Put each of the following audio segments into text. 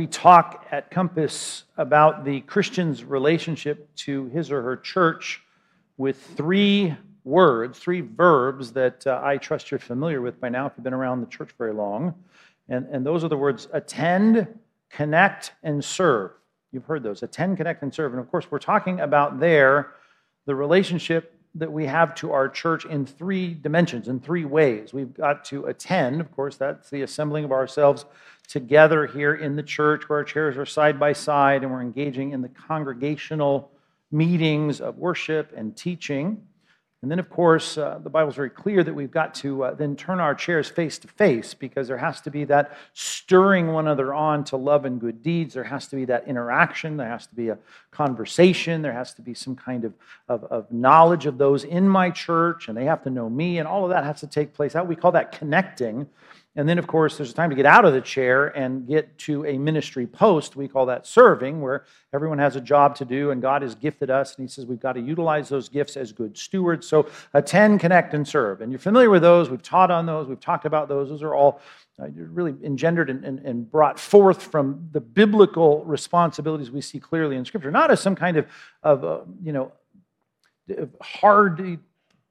we talk at Compass about the Christian's relationship to his or her church with three words, three verbs that uh, I trust you're familiar with by now if you've been around the church very long. And, and those are the words attend, connect, and serve. You've heard those attend, connect, and serve. And of course, we're talking about there the relationship that we have to our church in three dimensions, in three ways. We've got to attend, of course, that's the assembling of ourselves together here in the church where our chairs are side by side and we're engaging in the congregational meetings of worship and teaching. And then, of course, uh, the Bible's very clear that we've got to uh, then turn our chairs face to face because there has to be that stirring one another on to love and good deeds. There has to be that interaction. There has to be a conversation. There has to be some kind of, of, of knowledge of those in my church, and they have to know me, and all of that has to take place. We call that connecting. And then, of course, there's a time to get out of the chair and get to a ministry post. We call that serving, where everyone has a job to do, and God has gifted us, and He says we've got to utilize those gifts as good stewards. So, attend, connect, and serve. And you're familiar with those. We've taught on those. We've talked about those. Those are all uh, really engendered and, and, and, brought forth from the biblical responsibilities we see clearly in Scripture, not as some kind of, of uh, you know, hard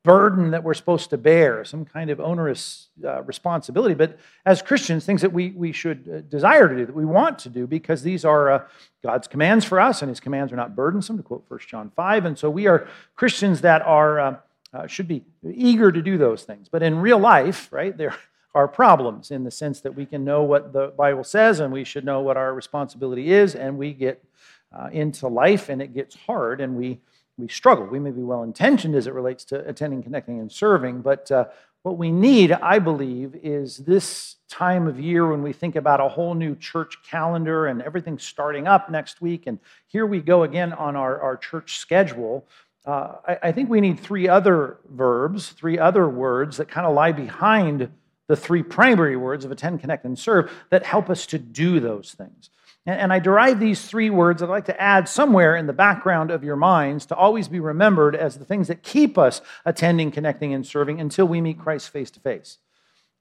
burden that we're supposed to bear, some kind of onerous uh, responsibility. But as Christians, things that we, we should uh, desire to do, that we want to do, because these are uh, God's commands for us, and his commands are not burdensome, to quote 1 John 5. And so we are Christians that are, uh, uh, should be eager to do those things. But in real life, right, there are problems in the sense that we can know what the Bible says, and we should know what our responsibility is, and we get uh, into life, and it gets hard, and we we struggle. We may be well intentioned as it relates to attending, connecting, and serving, but uh, what we need, I believe, is this time of year when we think about a whole new church calendar and everything starting up next week. And here we go again on our, our church schedule. Uh, I, I think we need three other verbs, three other words that kind of lie behind the three primary words of attend, connect, and serve that help us to do those things. And I derive these three words I'd like to add somewhere in the background of your minds to always be remembered as the things that keep us attending, connecting, and serving until we meet Christ face to face.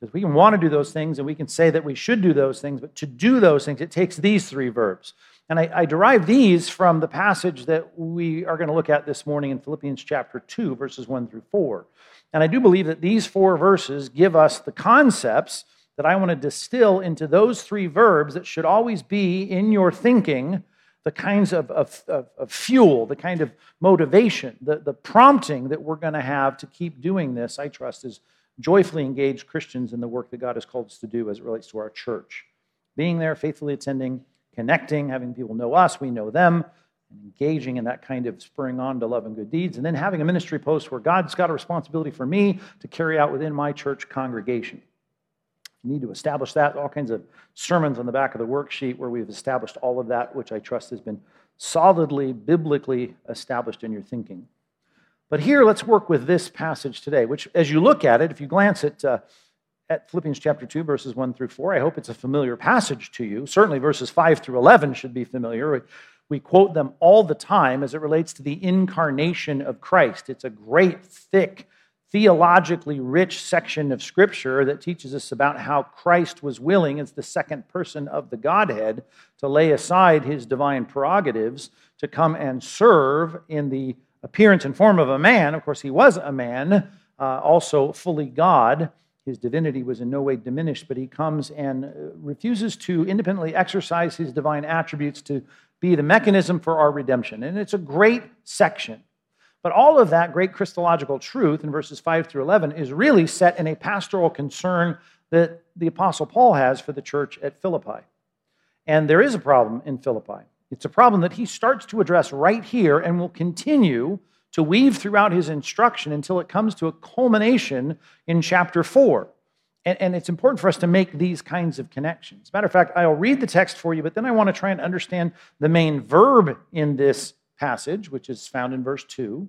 Because we can want to do those things and we can say that we should do those things, but to do those things, it takes these three verbs. And I, I derive these from the passage that we are going to look at this morning in Philippians chapter 2, verses 1 through 4. And I do believe that these four verses give us the concepts that I want to distill into those three verbs that should always be in your thinking the kinds of, of, of, of fuel, the kind of motivation, the, the prompting that we're going to have to keep doing this, I trust, is joyfully engaged Christians in the work that God has called us to do as it relates to our church. Being there, faithfully attending, connecting, having people know us, we know them, and engaging in that kind of spurring on to love and good deeds, and then having a ministry post where God's got a responsibility for me to carry out within my church congregation. Need to establish that. All kinds of sermons on the back of the worksheet where we've established all of that, which I trust has been solidly, biblically established in your thinking. But here, let's work with this passage today, which, as you look at it, if you glance at, uh, at Philippians chapter 2, verses 1 through 4, I hope it's a familiar passage to you. Certainly, verses 5 through 11 should be familiar. We quote them all the time as it relates to the incarnation of Christ. It's a great, thick, theologically rich section of Scripture that teaches us about how Christ was willing, as the second person of the Godhead, to lay aside his divine prerogatives to come and serve in the appearance and form of a man. Of course, he was a man, uh, also fully God. His divinity was in no way diminished, but he comes and uh, refuses to independently exercise his divine attributes to be the mechanism for our redemption. And it's a great section. But all of that great Christological truth in verses 5 through 11 is really set in a pastoral concern that the Apostle Paul has for the church at Philippi. And there is a problem in Philippi. It's a problem that he starts to address right here and will continue to weave throughout his instruction until it comes to a culmination in chapter 4. And, and, it's important for us to make these kinds of connections. Matter of fact, I'll read the text for you, but then I want to try and understand the main verb in this passage, which is found in verse 2,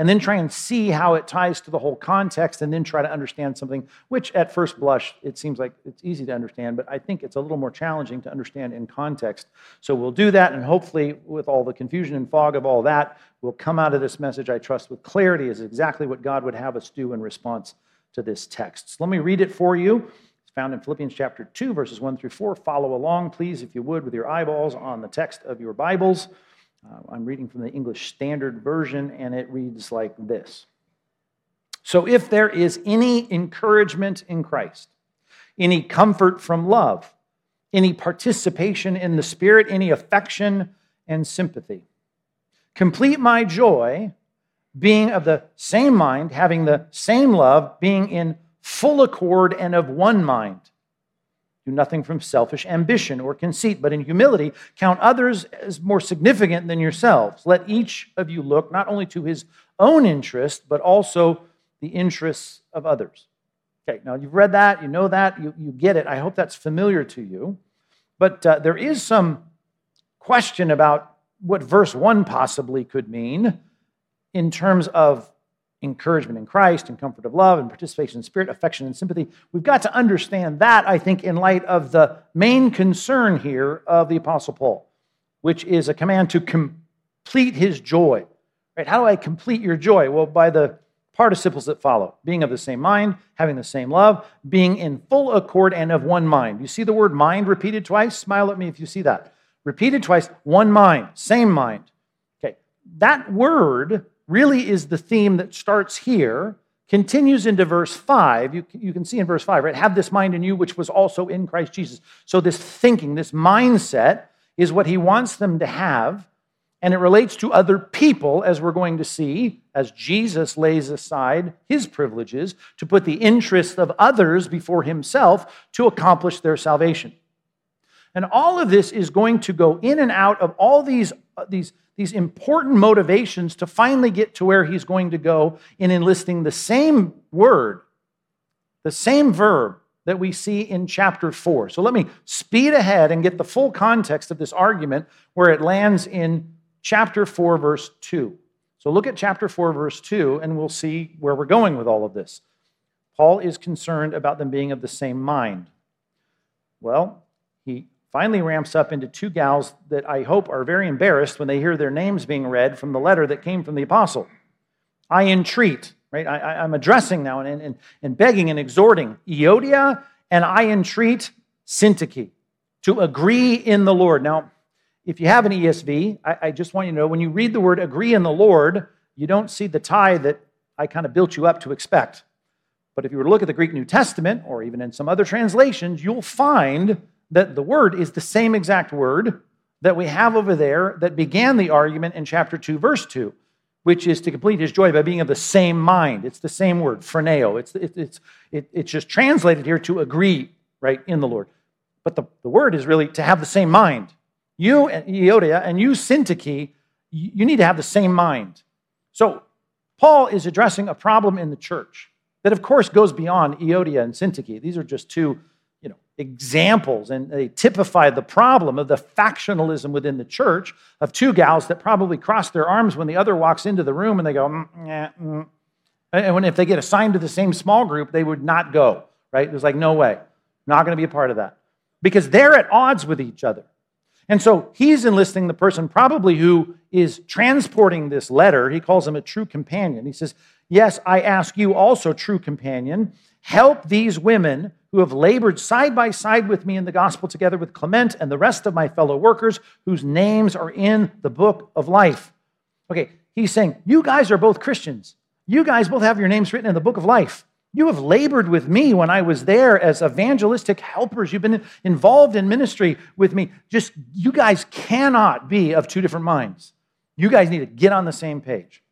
and then try and see how it ties to the whole context, and then try to understand something which, at first blush, it seems like it's easy to understand, but I think it's a little more challenging to understand in context. So we'll do that, and hopefully, with all the confusion and fog of all that, we'll come out of this message, I trust, with clarity is exactly what God would have us do in response to this text. So let me read it for you It's found in Philippians chapter 2, verses 1 through 4. Follow along, please, if you would, with your eyeballs on the text of your Bibles. Uh, I'm reading from the English Standard Version, and it reads like this So, if there is any encouragement in Christ, any comfort from love, any participation in the Spirit, any affection and sympathy, complete my joy, being of the same mind, having the same love, being in full accord and of one mind. Do nothing from selfish ambition or conceit, but in humility count others as more significant than yourselves. Let each of you look not only to his own interest, but also the interests of others. Okay, now you've read that, you know that, you, you get it. I hope that's familiar to you. But uh, there is some question about what verse 1 possibly could mean in terms of encouragement in Christ and comfort of love and participation in spirit, affection, and sympathy. We've got to understand that, I think, in light of the main concern here of the Apostle Paul, which is a command to complete his joy. Right? How do I complete your joy? Well, by the participles that follow being of the same mind, having the same love, being in full accord and of one mind. You see the word mind repeated twice? Smile at me if you see that. Repeated twice, one mind, same mind. Okay, that word really is the theme that starts here, continues into verse 5. You, you can see in verse 5, right? Have this mind in you, which was also in Christ Jesus. So, this thinking, this mindset is what he wants them to have. And it relates to other people, as we're going to see, as Jesus lays aside his privileges to put the interests of others before himself to accomplish their salvation. And all of this is going to go in and out of all these, uh, these, these important motivations to finally get to where he's going to go in enlisting the same word, the same verb that we see in chapter 4. So let me speed ahead and get the full context of this argument where it lands in chapter 4, verse 2. So look at chapter 4, verse 2, and we'll see where we're going with all of this. Paul is concerned about them being of the same mind. Well, he finally ramps up into two gals that I hope are very embarrassed when they hear their names being read from the letter that came from the apostle. I entreat, right? I, am addressing now and, and, and begging and exhorting Euodia, and I entreat Syntyche to agree in the Lord. Now, if you have an ESV, I, I just want you to know when you read the word agree in the Lord, you don't see the tie that I kind of built you up to expect. But if you were to look at the Greek New Testament, or even in some other translations, you'll find that the word is the same exact word that we have over there that began the argument in chapter 2, verse 2, which is to complete his joy by being of the same mind. It's the same word, phroneo. It's, it, it's, it, it's just translated here to agree, right, in the Lord. But the, the word is really to have the same mind. You, Euodia, and you, Syntyche, you need to have the same mind. So Paul is addressing a problem in the church that, of course, goes beyond Euodia and Syntyche. These are just two examples and they typify the problem of the factionalism within the church of two gals that probably cross their arms when the other walks into the room and they go, mm, mm. and when if they get assigned to the same small group, they would not go, right? It was like, no way, not going to be a part of that because they're at odds with each other. And so he's enlisting the person probably who is transporting this letter. He calls him a true companion. He says, Yes, I ask you also, true companion, help these women who have labored side by side with me in the gospel together with Clement and the rest of my fellow workers whose names are in the book of life. Okay, he's saying, You guys are both Christians. You guys both have your names written in the book of life. You have labored with me when I was there as evangelistic helpers. You've been involved in ministry with me. Just, you guys cannot be of two different minds. You guys need to get on the same page.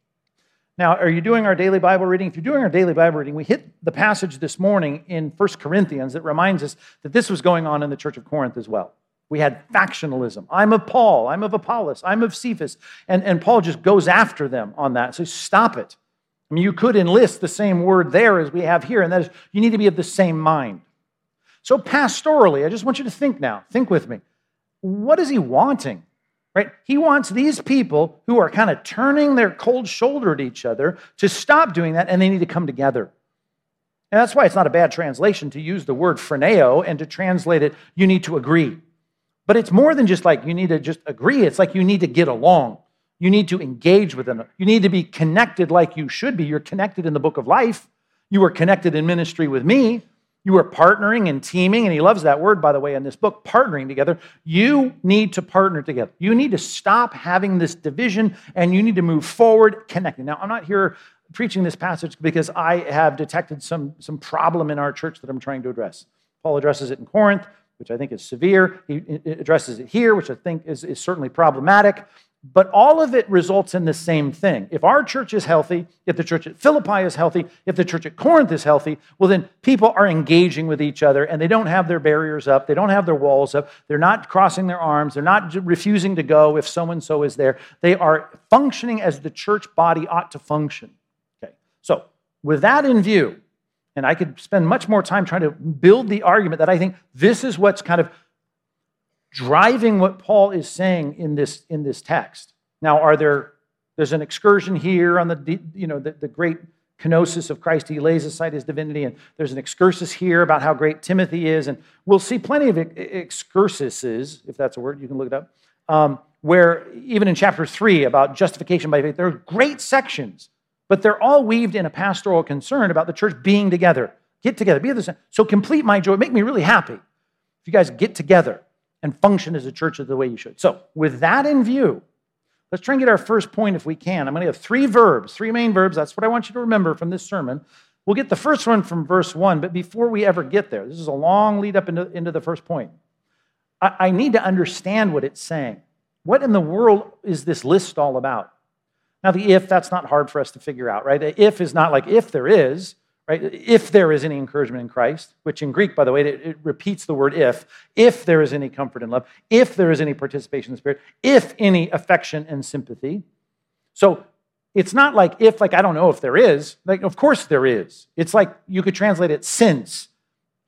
Now, are you doing our daily Bible reading? If you're doing our daily Bible reading, we hit the passage this morning in 1 Corinthians that reminds us that this was going on in the church of Corinth as well. We had factionalism. I'm of Paul, I'm of Apollos, I'm of Cephas. And, and Paul just goes after them on that. So stop it. I mean, you could enlist the same word there as we have here, and that is you need to be of the same mind. So, pastorally, I just want you to think now. Think with me. What is he wanting? Right? He wants these people who are kind of turning their cold shoulder at each other to stop doing that and they need to come together. And that's why it's not a bad translation to use the word phroneo and to translate it, you need to agree. But it's more than just like you need to just agree, it's like you need to get along. You need to engage with them. You need to be connected like you should be. You're connected in the book of life. You are connected in ministry with me. You are partnering and teaming, and he loves that word, by the way, in this book, partnering together. You need to partner together. You need to stop having this division and you need to move forward connecting. Now, I'm not here preaching this passage because I have detected some, some problem in our church that I'm trying to address. Paul addresses it in Corinth, which I think is severe. He addresses it here, which I think is, is certainly problematic. But all of it results in the same thing. If our church is healthy, if the church at Philippi is healthy, if the church at Corinth is healthy, well, then people are engaging with each other and they don't have their barriers up. They don't have their walls up. They're not crossing their arms. They're not refusing to go if so and so is there. They are functioning as the church body ought to function. Okay. So, with that in view, and I could spend much more time trying to build the argument that I think this is what's kind of driving what Paul is saying in this, in this text. Now, are there, there's an excursion here on the, you know, the, the great kenosis of Christ. He lays aside his divinity, and there's an excursus here about how great Timothy is. And we'll see plenty of excursuses, if that's a word, you can look it up, um, where even in chapter three about justification by faith, there are great sections, but they're all weaved in a pastoral concern about the church being together. Get together, be of the same. So complete my joy, make me really happy if you guys get together and function as a church the way you should. So, with that in view, let's try and get our first point if we can. I'm going to have three verbs, three main verbs. That's what I want you to remember from this sermon. We'll get the first one from verse one, but before we ever get there, this is a long lead up into, into the first point. I, I need to understand what it's saying. What in the world is this list all about? Now, the if, that's not hard for us to figure out, right? If is not like if there is, right? If there is any encouragement in Christ, which in Greek, by the way, it, it, repeats the word if, if there is any comfort and love, if there is any participation in the Spirit, if any affection and sympathy. So it's not like if, like, I don't know if there is. Like, of course there is. It's like you could translate it since.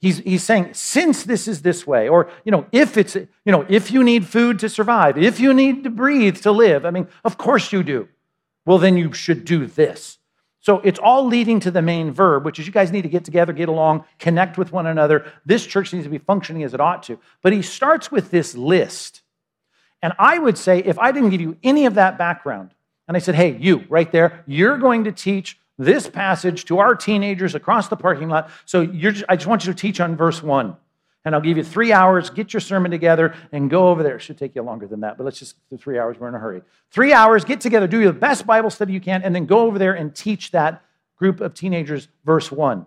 He's, he's saying, since this is this way, or, you know, if it's, you know, if you need food to survive, if you need to breathe to live, I mean, of course you do. Well, then you should do this. So it's all leading to the main verb, which is you guys need to get together, get along, connect with one another. This church needs to be functioning as it ought to. But he starts with this list. And I would say, if I didn't give you any of that background, and I said, hey, you right there, you're going to teach this passage to our teenagers across the parking lot. So I just want you to teach on verse one and I'll give you three hours, get your sermon together, and go over there. It should take you longer than that, but let's just do three hours. We're in a hurry. Three hours, get together, do the best Bible study you can, and then go over there and teach that group of teenagers verse one.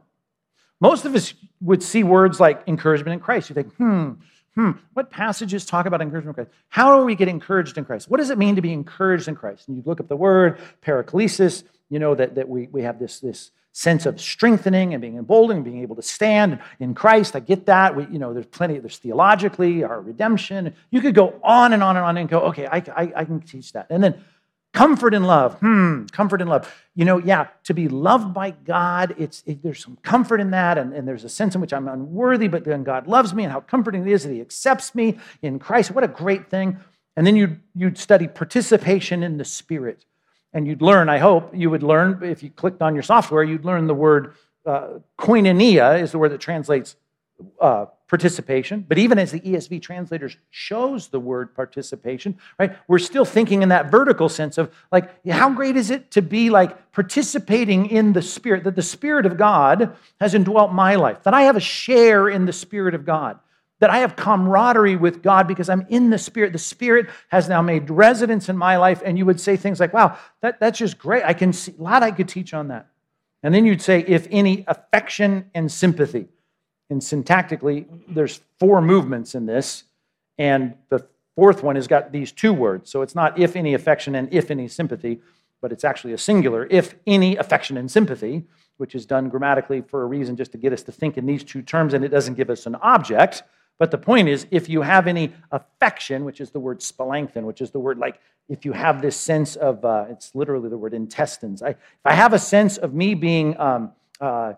Most of us would see words like encouragement in Christ. You think, hmm, hmm, what passages talk about encouragement in Christ? How do we get encouraged in Christ? What does it mean to be encouraged in Christ? And you look up the word, paraklesis, you know that, that we, we have this, this sense of strengthening and being emboldened being able to stand in Christ. I get that. We, you know, there's plenty, there's theologically, our redemption. You could go on and on and on and go, okay, I, I, I can teach that. And then comfort and love. Hmm, comfort and love. You know, yeah, to be loved by God, it's it, there's some comfort in that, and, and there's a sense in which I'm unworthy, but then God loves me, and how comforting it is that He accepts me in Christ. What a great thing. And then you'd, you'd study participation in the Spirit and you'd learn, I hope, you would learn, if you clicked on your software, you'd learn the word uh, koinonia is the word that translates uh, participation. But even as the ESV translators chose the word participation, right, we're still thinking in that vertical sense of like, how great is it to be like participating in the Spirit, that the Spirit of God has indwelt my life, that I have a share in the Spirit of God that I have camaraderie with God because I'm in the Spirit. The Spirit has now made residence in my life. And you would say things like, wow, that, that's just great. I can see a lot I could teach on that. And then you'd say, if any affection and sympathy. And syntactically, there's four movements in this. And the fourth one has got these two words. So it's not if any affection and if any sympathy, but it's actually a singular, if any affection and sympathy, which is done grammatically for a reason just to get us to think in these two terms, and it doesn't give us an object. But the point is, if you have any affection, which is the word splanchnon, which is the word like if you have this sense of, uh, it's literally the word intestines. I, if I have a sense of me being, um, uh,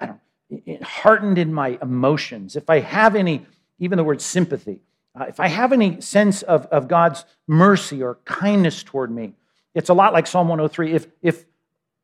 I don't heartened in my emotions, if I have any, even the word sympathy, uh, if I have any sense of, of God's mercy or kindness toward me, it's a lot like Psalm 103. If, if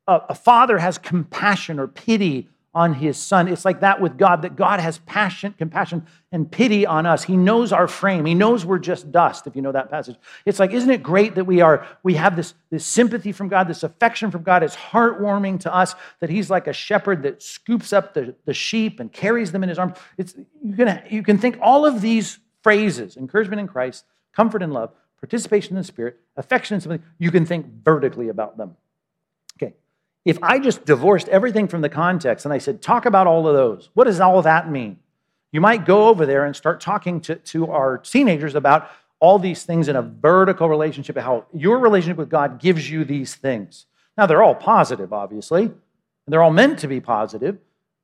a, a father has compassion or pity on his son. It's like that with God, that God has passion, compassion, and pity on us. He knows our frame. He knows we're just dust, if you know that passage. It's like, isn't it great that we are, we have this, this sympathy from God, this affection from God. It's heartwarming to us that he's like a shepherd that scoops up the, the sheep and carries them in his arms. It's, you, can, you can think all of these phrases, encouragement in Christ, comfort and love, participation in the Spirit, affection and sympathy, you can think vertically about them. If I just divorced everything from the context and I said, talk about all of those, what does all that mean? You might go over there and start talking to, to our teenagers about all these things in a vertical relationship, how your relationship with God gives you these things. Now, they're all positive, obviously, they're all meant to be positive,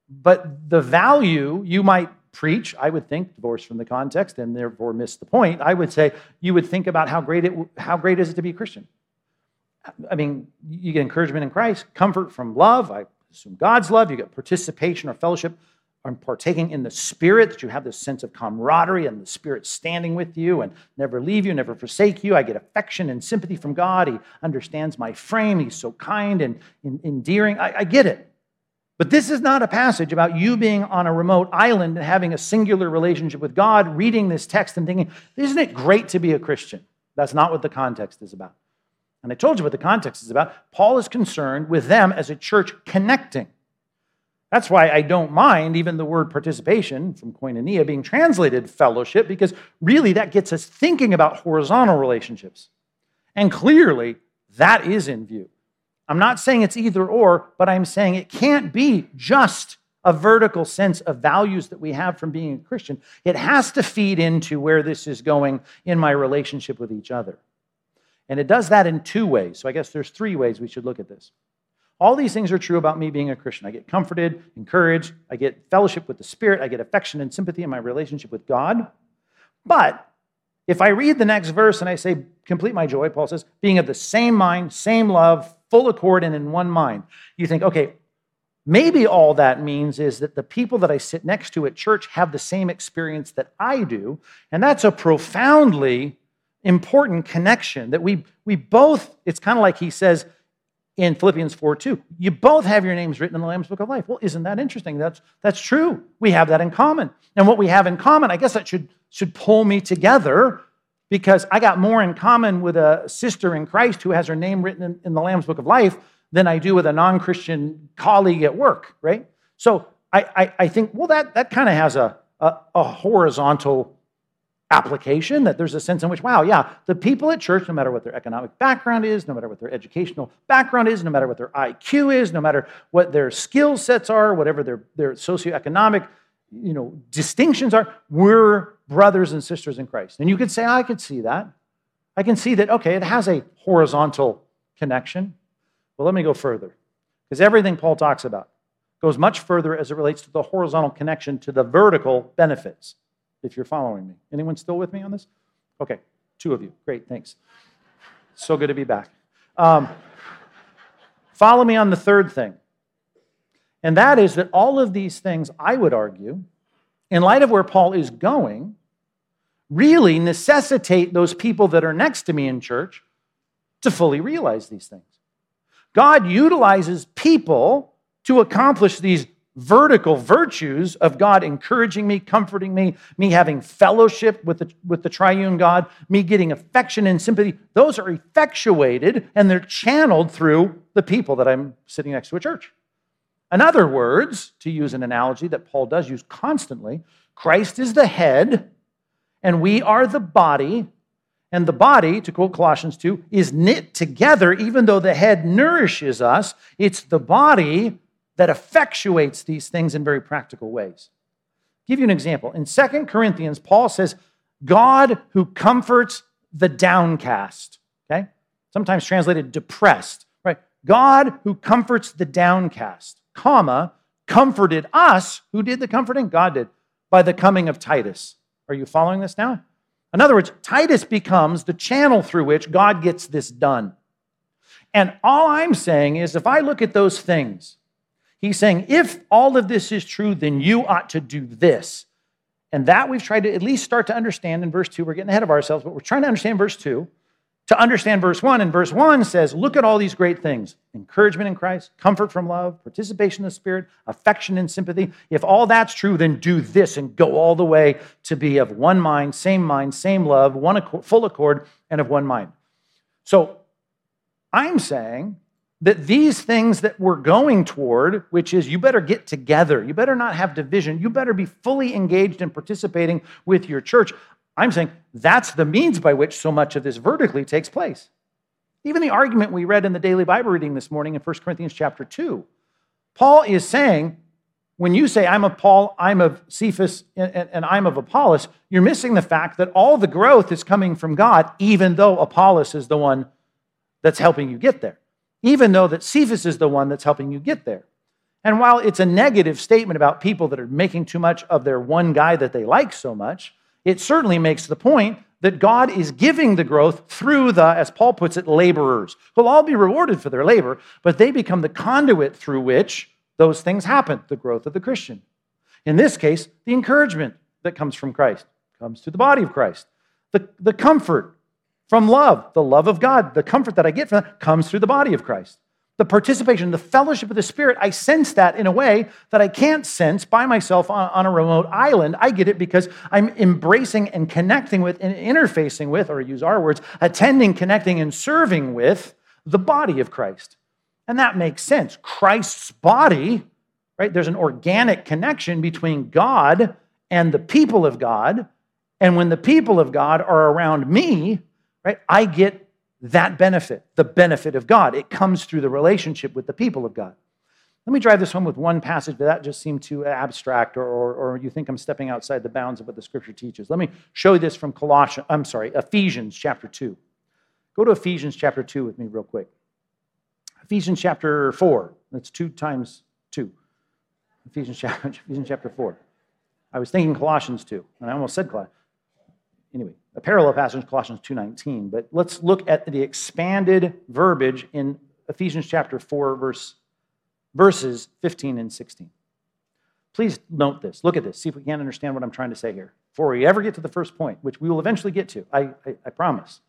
but the value you might preach, I would think, divorced from the context and therefore miss the point. I would say you would think about how great it how great is it to be a Christian? I mean, you get encouragement in Christ, comfort from love. I assume God's love. You get participation or fellowship or partaking in the Spirit, that you have this sense of camaraderie and the Spirit standing with you and never leave you, never forsake you. I get affection and sympathy from God. He understands my frame. He's so kind and endearing. I, I get it. But this is not a passage about you being on a remote island and having a singular relationship with God, reading this text and thinking, isn't it great to be a Christian? That's not what the context is about. And I told you what the context is about. Paul is concerned with them as a church connecting. That's why I don't mind even the word participation from koinonia being translated fellowship, because really that gets us thinking about horizontal relationships. And clearly, that is in view. I'm not saying it's either or, but I'm saying it can't be just a vertical sense of values that we have from being a Christian. It has to feed into where this is going in my relationship with each other. And it does that in two ways. So I guess there's three ways we should look at this. All these things are true about me being a Christian. I get comforted, encouraged, I get fellowship with the Spirit, I get affection and sympathy in my relationship with God. But if I read the next verse and I say, complete my joy, Paul says, being of the same mind, same love, full accord, and in one mind, you think, okay, maybe all that means is that the people that I sit next to at church have the same experience that I do. And that's a profoundly important connection that we, we both, it's kind of like he says in Philippians 4 2, you both have your names written in the Lamb's Book of Life. Well, isn't that interesting? That's, that's true. We have that in common. And what we have in common, I guess that should, should pull me together because I got more in common with a sister in Christ who has her name written in, in the Lamb's Book of Life than I do with a non Christian colleague at work, right? So I, I, I think, well, that, that kind of has a, a, a horizontal application that there's a sense in which, wow, yeah, the people at church, no matter what their economic background is, no matter what their educational background is, no matter what their IQ is, no matter what their skill sets are, whatever their, their socioeconomic you know, distinctions are, we're brothers and sisters in Christ. And you could say, I could see that. I can see that, okay, it has a horizontal connection. Well, let me go further. Because everything Paul talks about goes much further as it relates to the horizontal connection to the vertical benefits if you're following me. Anyone still with me on this? Okay, two of you. Great, thanks. So good to be back. Um, follow me on the third thing. And that is that all of these things, I would argue, in light of where Paul is going, really necessitate those people that are next to me in church to fully realize these things. God utilizes people to accomplish these vertical virtues of God encouraging me, comforting me, me having fellowship with the, with the triune God, me getting affection and sympathy, those are effectuated and they're channeled through the people that I'm sitting next to a church. In other words, to use an analogy that Paul does use constantly, Christ is the head and we are the body. And the body, to quote Colossians 2, is knit together, even though the head nourishes us. It's the body that effectuates these things in very practical ways. I'll give you an example. In Second Corinthians, Paul says, God who comforts the downcast, okay? Sometimes translated depressed, right? God who comforts the downcast, comma, comforted us. Who did the comforting? God did, by the coming of Titus. Are you following this now? In other words, Titus becomes the channel through which God gets this done. And all I'm saying is if I look at those things, He's saying, if all of this is true, then you ought to do this. And that we've tried to at least start to understand in verse 2. We're getting ahead of ourselves, but we're trying to understand verse 2. to understand verse 1. And verse 1 says, Look at all these great things encouragement in Christ, comfort from love, participation in the Spirit, affection and sympathy. If all that's true, then do this and go all the way to be of one mind, same mind, same love, one accord, full accord, and of one mind. So I'm saying that these things that we're going toward, which is you better get together, you better not have division, you better be fully engaged in participating with your church. I'm saying that's the means by which so much of this vertically takes place. Even the argument we read in the daily Bible reading this morning in 1 Corinthians chapter 2, Paul is saying, when you say, I'm of Paul, I'm of Cephas, and I'm of Apollos, you're missing the fact that all the growth is coming from God, even though Apollos is the one that's helping you get there, even though that Cephas is the one that's helping you get there. And while it's a negative statement about people that are making too much of their one guy that they like so much, it certainly makes the point that God is giving the growth through the, as Paul puts it, laborers, who'll all be rewarded for their labor, but they become the conduit through which those things happen, the growth of the Christian. In this case, the encouragement that comes from Christ comes to the body of Christ. The, the comfort from love, the love of God, the comfort that I get from that comes through the body of Christ the participation, the fellowship of the Spirit, I sense that in a way that I can't sense by myself on, on, a remote island. I get it because I'm embracing and connecting with and interfacing with, or use our words, attending, connecting, and serving with the body of Christ. And that makes sense. Christ's body, right? There's an organic connection between God and the people of God. And when the people of God are around me, right, I get that benefit, the benefit of God. It comes through the relationship with the people of God. Let me drive this home with one passage, but that just seemed too abstract, or, or, or, you think I'm stepping outside the bounds of what the scripture teaches. Let me show you this from Colossians, I'm sorry, Ephesians chapter 2. Go to Ephesians chapter 2 with me, real quick. Ephesians chapter 4. That's two times two. Ephesians chapter, Ephesians chapter 4. I was thinking Colossians 2, and I almost said Colossians. Anyway, a parallel passage, in Colossians 2.19. But let's look at the expanded verbiage in Ephesians chapter 4, verse, verses 15 and 16. Please note this. Look at this. See if we can understand what I'm trying to say here. Before we ever get to the first point, which we will eventually get to, I, I, I promise.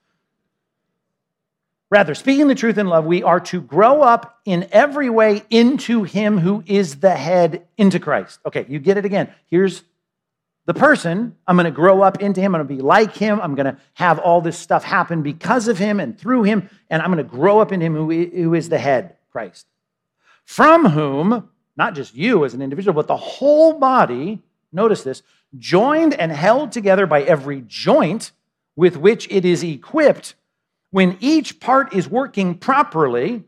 Rather, speaking the truth in love, we are to grow up in every way into Him who is the head, into Christ. Okay, you get it again. Here's the person, I'm going to grow up into him. I'm going to be like him. I'm going to have all this stuff happen because of him and through him. And I'm going to grow up in him who is the head, Christ. From whom, not just you as an individual, but the whole body, notice this, joined and held together by every joint with which it is equipped, when each part is working properly,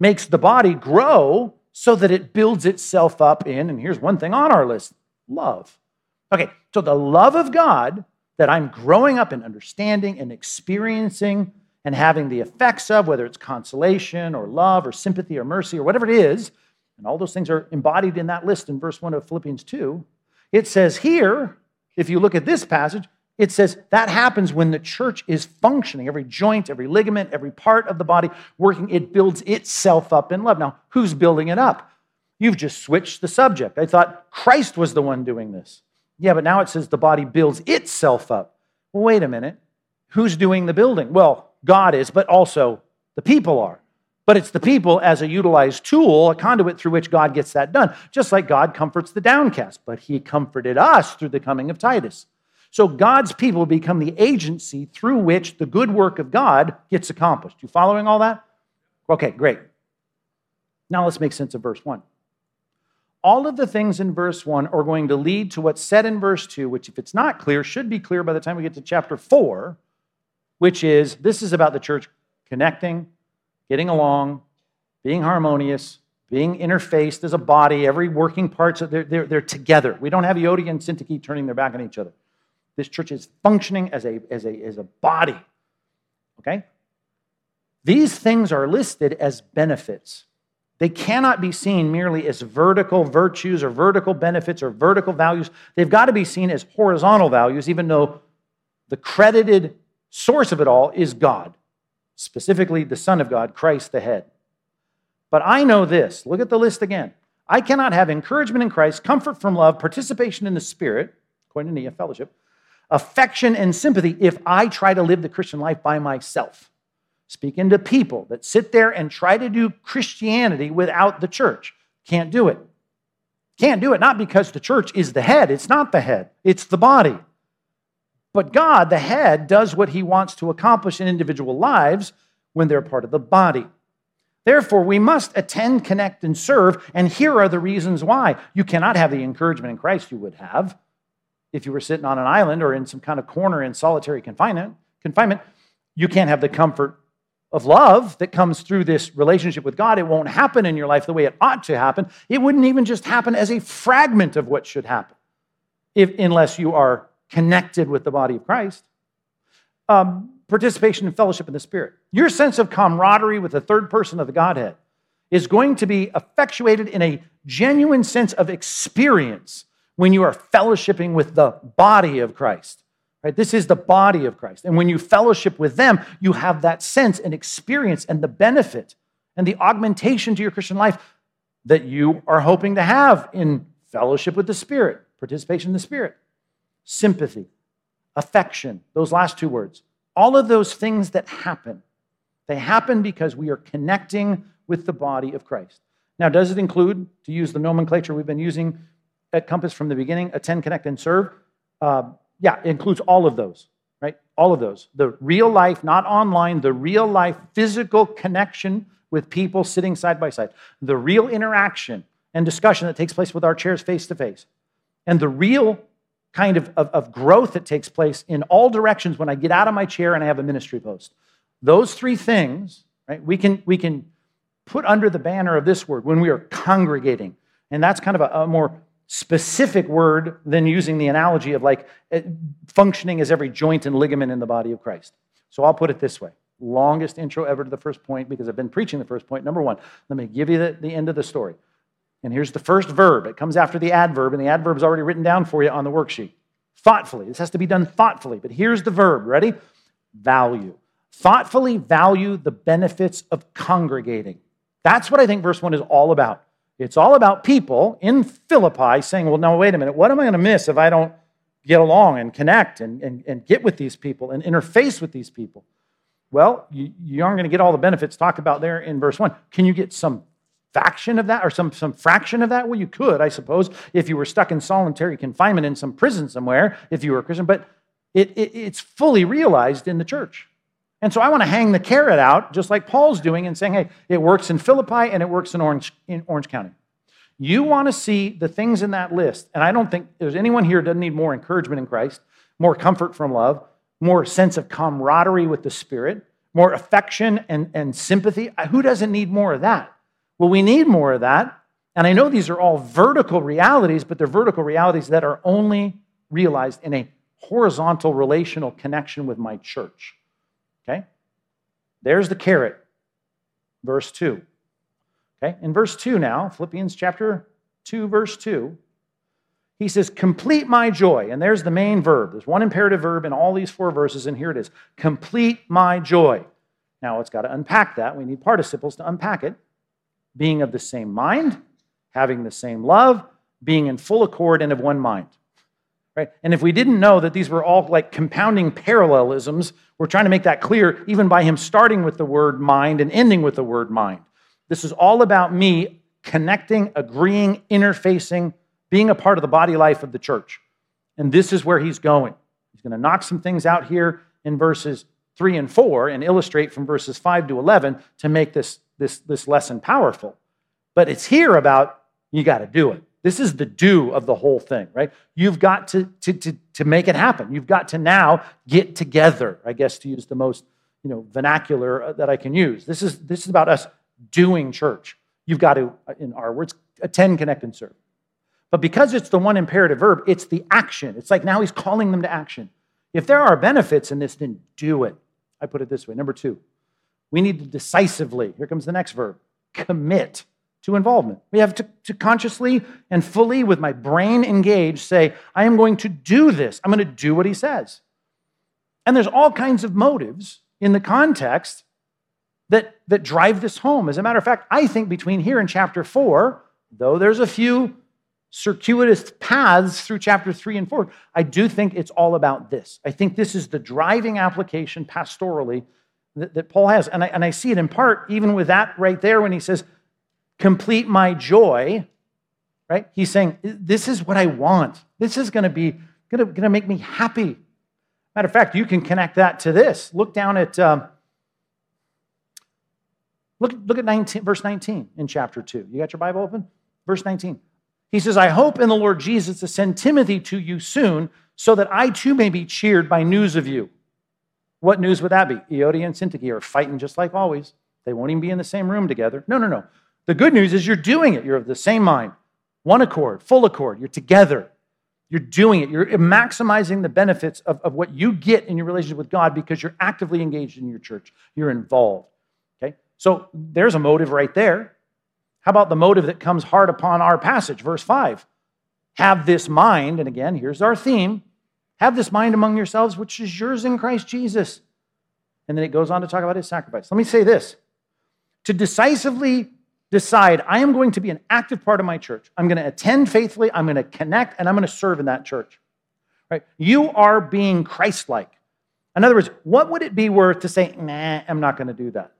makes the body grow so that it builds itself up in, and here's one thing on our list love. Okay, so the love of God that I'm growing up in understanding and experiencing and having the effects of, whether it's consolation or love or sympathy or mercy or whatever it is, and all those things are embodied in that list in verse 1 of Philippians 2. It says here, if you look at this passage, it says that happens when the church is functioning. Every joint, every ligament, every part of the body working, it builds itself up in love. Now, who's building it up? You've just switched the subject. I thought Christ was the one doing this. Yeah, but now it says the body builds itself up. Well, wait a minute. Who's doing the building? Well, God is, but also the people are. But it's the people as a utilized tool, a conduit through which God gets that done. Just like God comforts the downcast, but he comforted us through the coming of Titus. So God's people become the agency through which the good work of God gets accomplished. You following all that? Okay, great. Now let's make sense of verse 1 all of the things in verse 1 are going to lead to what's said in verse 2, which, if it's not clear, should be clear by the time we get to chapter 4, which is this is about the church connecting, getting along, being harmonious, being interfaced as a body, every working parts, they're, they're, they're together. We don't have Euodia and Syntyche turning their back on each other. This church is functioning as a, as a, as a body. Okay? These things are listed as benefits. They cannot be seen merely as vertical virtues or vertical benefits or vertical values. They've got to be seen as horizontal values, even though the credited source of it all is God, specifically the Son of God, Christ the head. But I know this look at the list again. I cannot have encouragement in Christ, comfort from love, participation in the Spirit, koinonia, fellowship, affection and sympathy if I try to live the Christian life by myself. Speaking to people that sit there and try to do Christianity without the church. Can't do it. Can't do it, not because the church is the head, it's not the head, it's the body. But God, the head, does what he wants to accomplish in individual lives when they're part of the body. Therefore, we must attend, connect, and serve. And here are the reasons why. You cannot have the encouragement in Christ you would have if you were sitting on an island or in some kind of corner in solitary confinement. confinement. You can't have the comfort of love that comes through this relationship with God. It won't happen in your life the way it ought to happen. It wouldn't even just happen as a fragment of what should happen if, unless you are connected with the body of Christ. Um, participation and fellowship in the Spirit. Your sense of camaraderie with the third person of the Godhead is going to be effectuated in a genuine sense of experience when you are fellowshipping with the body of Christ. Right? This is the body of Christ. And when you fellowship with them, you have that sense and experience and the benefit and the augmentation to your Christian life that you are hoping to have in fellowship with the Spirit, participation in the Spirit, sympathy, affection, those last two words. All of those things that happen, they happen because we are connecting with the body of Christ. Now, does it include, to use the nomenclature we've been using at Compass from the beginning, attend, connect, and serve? Uh, yeah, it includes all of those, right? All of those. The real life, not online, the real life physical connection with people sitting side by side, the real interaction and discussion that takes place with our chairs face to face, and the real kind of, of, of, growth that takes place in all directions when I get out of my chair and I have a ministry post. Those three things, right, we can, we can put under the banner of this word when we are congregating. And that's kind of a, a more specific word than using the analogy of like eh, functioning as every joint and ligament in the body of Christ. So I'll put it this way longest intro ever to the first point because I've been preaching the first point. Number one, let me give you the, the end of the story. And here's the first verb. It comes after the adverb, and the adverb is already written down for you on the worksheet. Thoughtfully. This has to be done thoughtfully. But here's the verb. Ready? Value. Thoughtfully value the benefits of congregating. That's what I think verse 1 is all about. It's all about people in Philippi saying, well, now, wait a minute, what am I going to miss if I don't get along and connect and, and, and get with these people and interface with these people? Well, you, you aren't going to get all the benefits talked about there in verse 1. Can you get some faction of that or some, some fraction of that? Well, you could, I suppose, if you were stuck in solitary confinement in some prison somewhere, if you were a Christian, but it, it, it's fully realized in the church. And so I want to hang the carrot out, just like Paul's doing, and saying, hey, it works in Philippi and it works in Orange, in Orange County. You want to see the things in that list, and I don't think there's anyone here doesn't need more encouragement in Christ, more comfort from love, more sense of camaraderie with the Spirit, more affection and, and sympathy. Who doesn't need more of that? Well, we need more of that. And I know these are all vertical realities, but they're vertical realities that are only realized in a horizontal relational connection with my church. Okay? There's the carrot, verse 2. Okay? In verse 2 now, Philippians chapter 2, verse 2, he says, Complete my joy. And there's the main verb. There's one imperative verb in all these four verses, and here it is Complete my joy. Now, it's got to unpack that. We need participles to unpack it. Being of the same mind, having the same love, being in full accord and of one mind. Right? And if we didn't know that these were all like compounding parallelisms, we're trying to make that clear even by him starting with the word mind and ending with the word mind. This is all about me connecting, agreeing, interfacing, being a part of the body life of the church. And this is where he's going. He's going to knock some things out here in verses 3 and 4 and illustrate from verses 5 to 11 to make this, this, this lesson powerful. But it's here about you got to do it. This is the do of the whole thing, right? You've got to, to, to, to make it happen. You've got to now get together, I guess, to use the most you know, vernacular uh, that I can use. This is, this is about us doing church. You've got to, uh, in our words, attend, connect, and serve. But because it's the one imperative verb, it's the action. It's like now he's calling them to action. If there are benefits in this, then do it. I put it this way. Number two, we need to decisively, here comes the next verb, commit to involvement. We have to, to consciously and fully, with my brain engaged, say, I am going to do this. I'm going to do what he says. And there's all kinds of motives in the context that, that drive this home. As a matter of fact, I think between here and chapter four, though there's a few circuitous paths through chapter three and four, I do think it's all about this. I think this is the driving application pastorally that, that Paul has. And I, and I see it in part even with that right there when he says, complete my joy, right? He's saying, this is what I want. This is going to be going to make me happy. Matter of fact, you can connect that to this. Look down at um, look, look at 19, verse 19 in chapter 2. You got your Bible open? Verse 19. He says, I hope in the Lord Jesus to send Timothy to you soon, so that I too may be cheered by news of you. What news would that be? Euodia and Syntyche are fighting just like always. They won't even be in the same room together. No, no, no. The good news is you're doing it. You're of the same mind, one accord, full accord. You're together. You're doing it. You're maximizing the benefits of, of what you get in your relationship with God because you're actively engaged in your church. You're involved. Okay? So there's a motive right there. How about the motive that comes hard upon our passage, verse 5? Have this mind, and again, here's our theme have this mind among yourselves, which is yours in Christ Jesus. And then it goes on to talk about his sacrifice. Let me say this to decisively decide, I am going to be an active part of my church. I'm going to attend faithfully, I'm going to connect, and I'm going to serve in that church. Right? You are being Christ like. In other words, what would it be worth to say, nah, I'm not going to do that?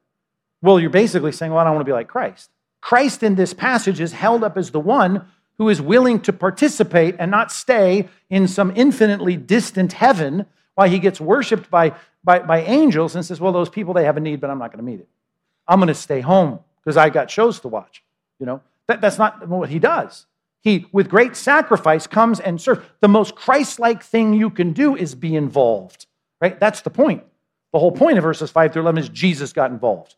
Well, you're basically saying, well, I don't want to be like Christ. Christ in this passage is held up as the one who is willing to participate and not stay in some infinitely distant heaven while he gets worshiped by, by, by angels and says, Well, those people, they have a need, but I'm not going to meet it. I'm going to stay home because I got shows to watch. You know, that, that's not what he does. He, with great sacrifice, comes and serves. The most Christ like thing you can do is be involved, right? That's the point. The whole point of verses 5 through 11 is Jesus got involved.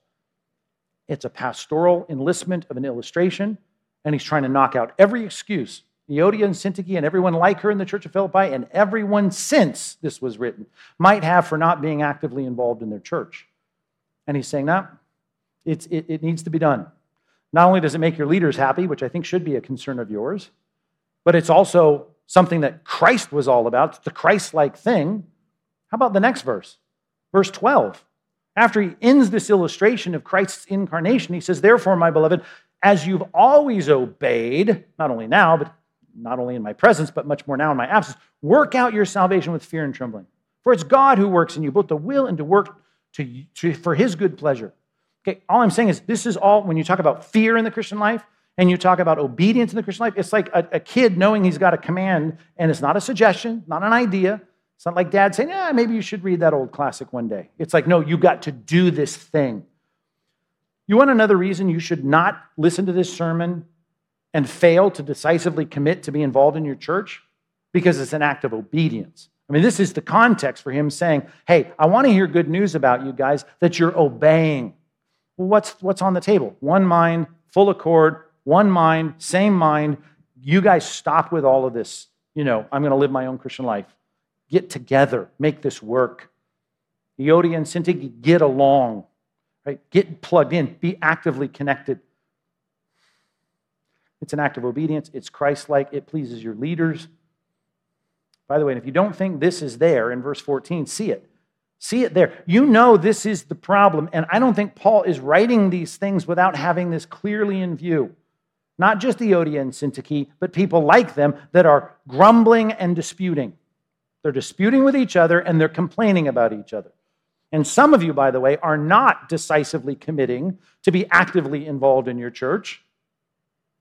It's a pastoral enlistment of an illustration, and he's trying to knock out every excuse. Euodia and Syntyche and everyone like her in the church of Philippi and everyone since this was written might have for not being actively involved in their church. And he's saying, that it, it needs to be done. Not only does it make your leaders happy, which I think should be a concern of yours, but it's also something that Christ was all about. It's the Christ like thing. How about the next verse? Verse 12. After he ends this illustration of Christ's incarnation, he says, Therefore, my beloved, as you've always obeyed, not only now, but not only in my presence, but much more now in my absence, work out your salvation with fear and trembling. For it's God who works in you, both to will and to work to, to, for his good pleasure. Okay, all I'm saying is this is all, when you talk about fear in the Christian life and you talk about obedience in the Christian life, it's like a, a kid knowing he's got a command and it's not a suggestion, not an idea. It's not like dad saying, yeah, maybe you should read that old classic one day. It's like, no, you got to do this thing. You want another reason you should not listen to this sermon and fail to decisively commit to be involved in your church? Because it's an act of obedience. I mean, this is the context for him saying, Hey, I want to hear good news about you guys that you're obeying. Well, what's, what's on the table? One mind, full accord, one mind, same mind. You guys stop with all of this. You know, I'm going to live my own Christian life get together, make this work. Euodia and Syntyche, get along, right? Get plugged in, be actively connected. It's an act of obedience. It's Christ like. It pleases your leaders. By the way, if you don't think this is there in verse 14, see it. See it there. You know this is the problem. And I don't think Paul is writing these things without having this clearly in view. Not just Euodia and Syntyche, but people like them that are grumbling and disputing. They're disputing with each other and they're complaining about each other. And some of you, by the way, are not decisively committing to be actively involved in your church,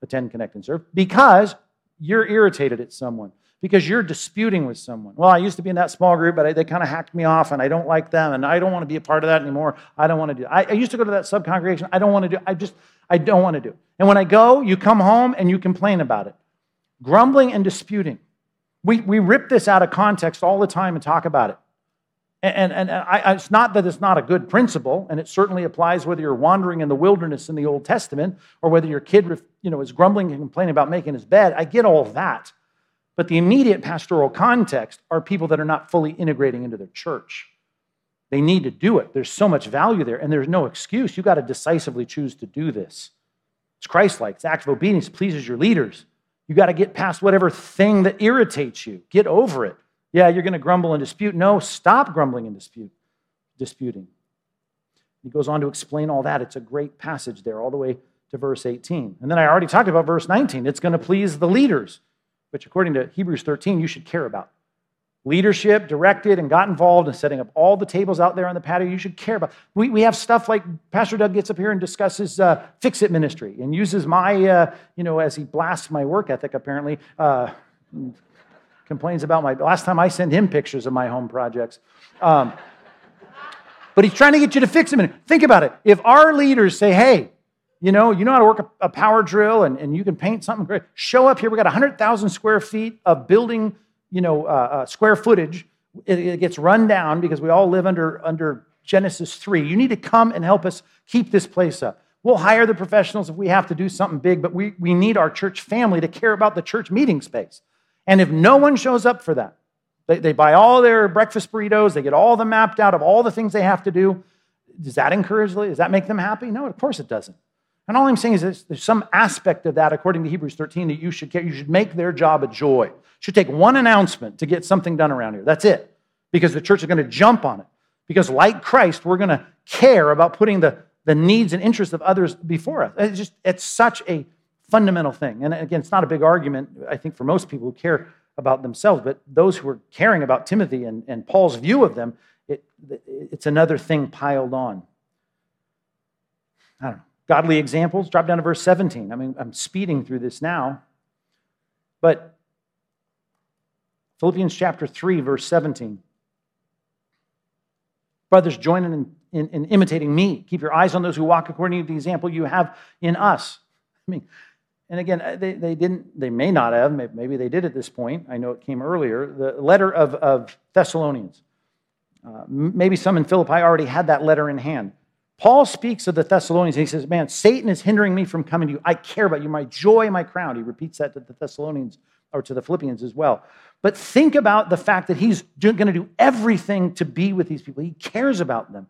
attend, connect, and serve, because you're irritated at someone, because you're disputing with someone. Well, I used to be in that small group, but they kind of hacked me off, and I don't like them, and I don't want to be a part of that anymore. I don't want to do. I, I used to go to that sub congregation. I don't want to do. I just, I don't want to do. And when I go, you come home and you complain about it, grumbling and disputing. We, we rip this out of context all the time and talk about it. And, and, and I, it's not that it's not a good principle, and it certainly applies whether you're wandering in the wilderness in the Old Testament or whether your kid you know, is grumbling and complaining about making his bed. I get all that. But the immediate pastoral context are people that are not fully integrating into their church. They need to do it. There's so much value there, and there's no excuse. You got to decisively choose to do this. It's Christ like, it's act of obedience, pleases your leaders. You got to get past whatever thing that irritates you. Get over it. Yeah, you're going to grumble and dispute. No, stop grumbling and dispute, disputing. He goes on to explain all that. It's a great passage there, all the way to verse 18. And then I already talked about verse 19. It's going to please the leaders, which according to Hebrews 13, you should care about. leadership directed and got involved in setting up all the tables out there on the patio you should care about. We, we have stuff like Pastor Doug gets up here and discusses uh, fix it ministry and uses my, uh, you know, as he blasts my work ethic apparently, uh, complains about my, last time I sent him pictures of my home projects. Um, but he's trying to get you to fix them. Think about it. If our leaders say, hey, you know, you know how to work a, a power drill and, and you can paint something great, show up here. We got 100,000 square feet of building you know, uh, uh, square footage. It, it, gets run down because we all live under, under Genesis 3. You need to come and help us keep this place up. We'll hire the professionals if we have to do something big, but we, we need our church family to care about the church meeting space. And if no one shows up for that, they, they buy all their breakfast burritos, they get all the mapped out of all the things they have to do. Does that encourage, does that make them happy? No, of course it doesn't. And all I'm saying is there's some aspect of that, according to Hebrews 13, that you should care. You should make their job a joy. It should take one announcement to get something done around here. That's it. Because the church is going to jump on it. Because, like Christ, we're going to care about putting the, the needs and interests of others before us. It's just, it's such a fundamental thing. And again, it's not a big argument, I think, for most people who care about themselves, but those who are caring about Timothy and, and Paul's view of them, it, it's another thing piled on. I don't know. Godly examples, drop down to verse 17. I mean, I'm speeding through this now. But Philippians chapter 3, verse 17. Brothers, join in, in, in, imitating me. Keep your eyes on those who walk according to the example you have in us. I mean, and again, uh, they, they didn't, they may not have, maybe they did at this point. I know it came earlier. The letter of, of Thessalonians. Uh, maybe some in Philippi already had that letter in hand. Paul speaks of the Thessalonians and he says, Man, Satan is hindering me from coming to you. I care about you, my joy, my crown. He repeats that to the Thessalonians or to the Philippians as well. But think about the fact that he's going to do everything to be with these people. He cares about them.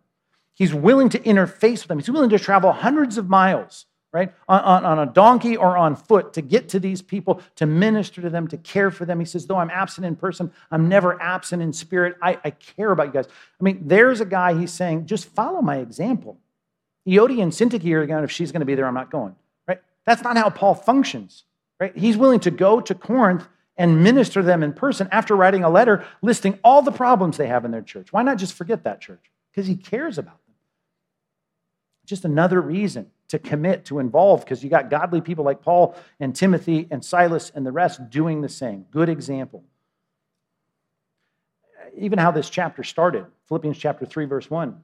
He's willing to interface with them. He's willing to travel hundreds of miles, right, on, on, on, a donkey or on foot to get to these people, to minister to them, to care for them. He says, though I'm absent in person, I'm never absent in spirit. I, I care about you guys. I mean, there's a guy, he's saying, just follow my example. Euodia and Syntyche are going, if she's going to be there, I'm not going, right? That's not how Paul functions, right? He's willing to go to Corinth and minister to them in person after writing a letter listing all the problems they have in their church. Why not just forget that church? Because he cares about them. Just another reason to commit, to involve, because you got godly people like Paul and Timothy and Silas and the rest doing the same. Good example. Even how this chapter started, Philippians chapter 3, verse 1.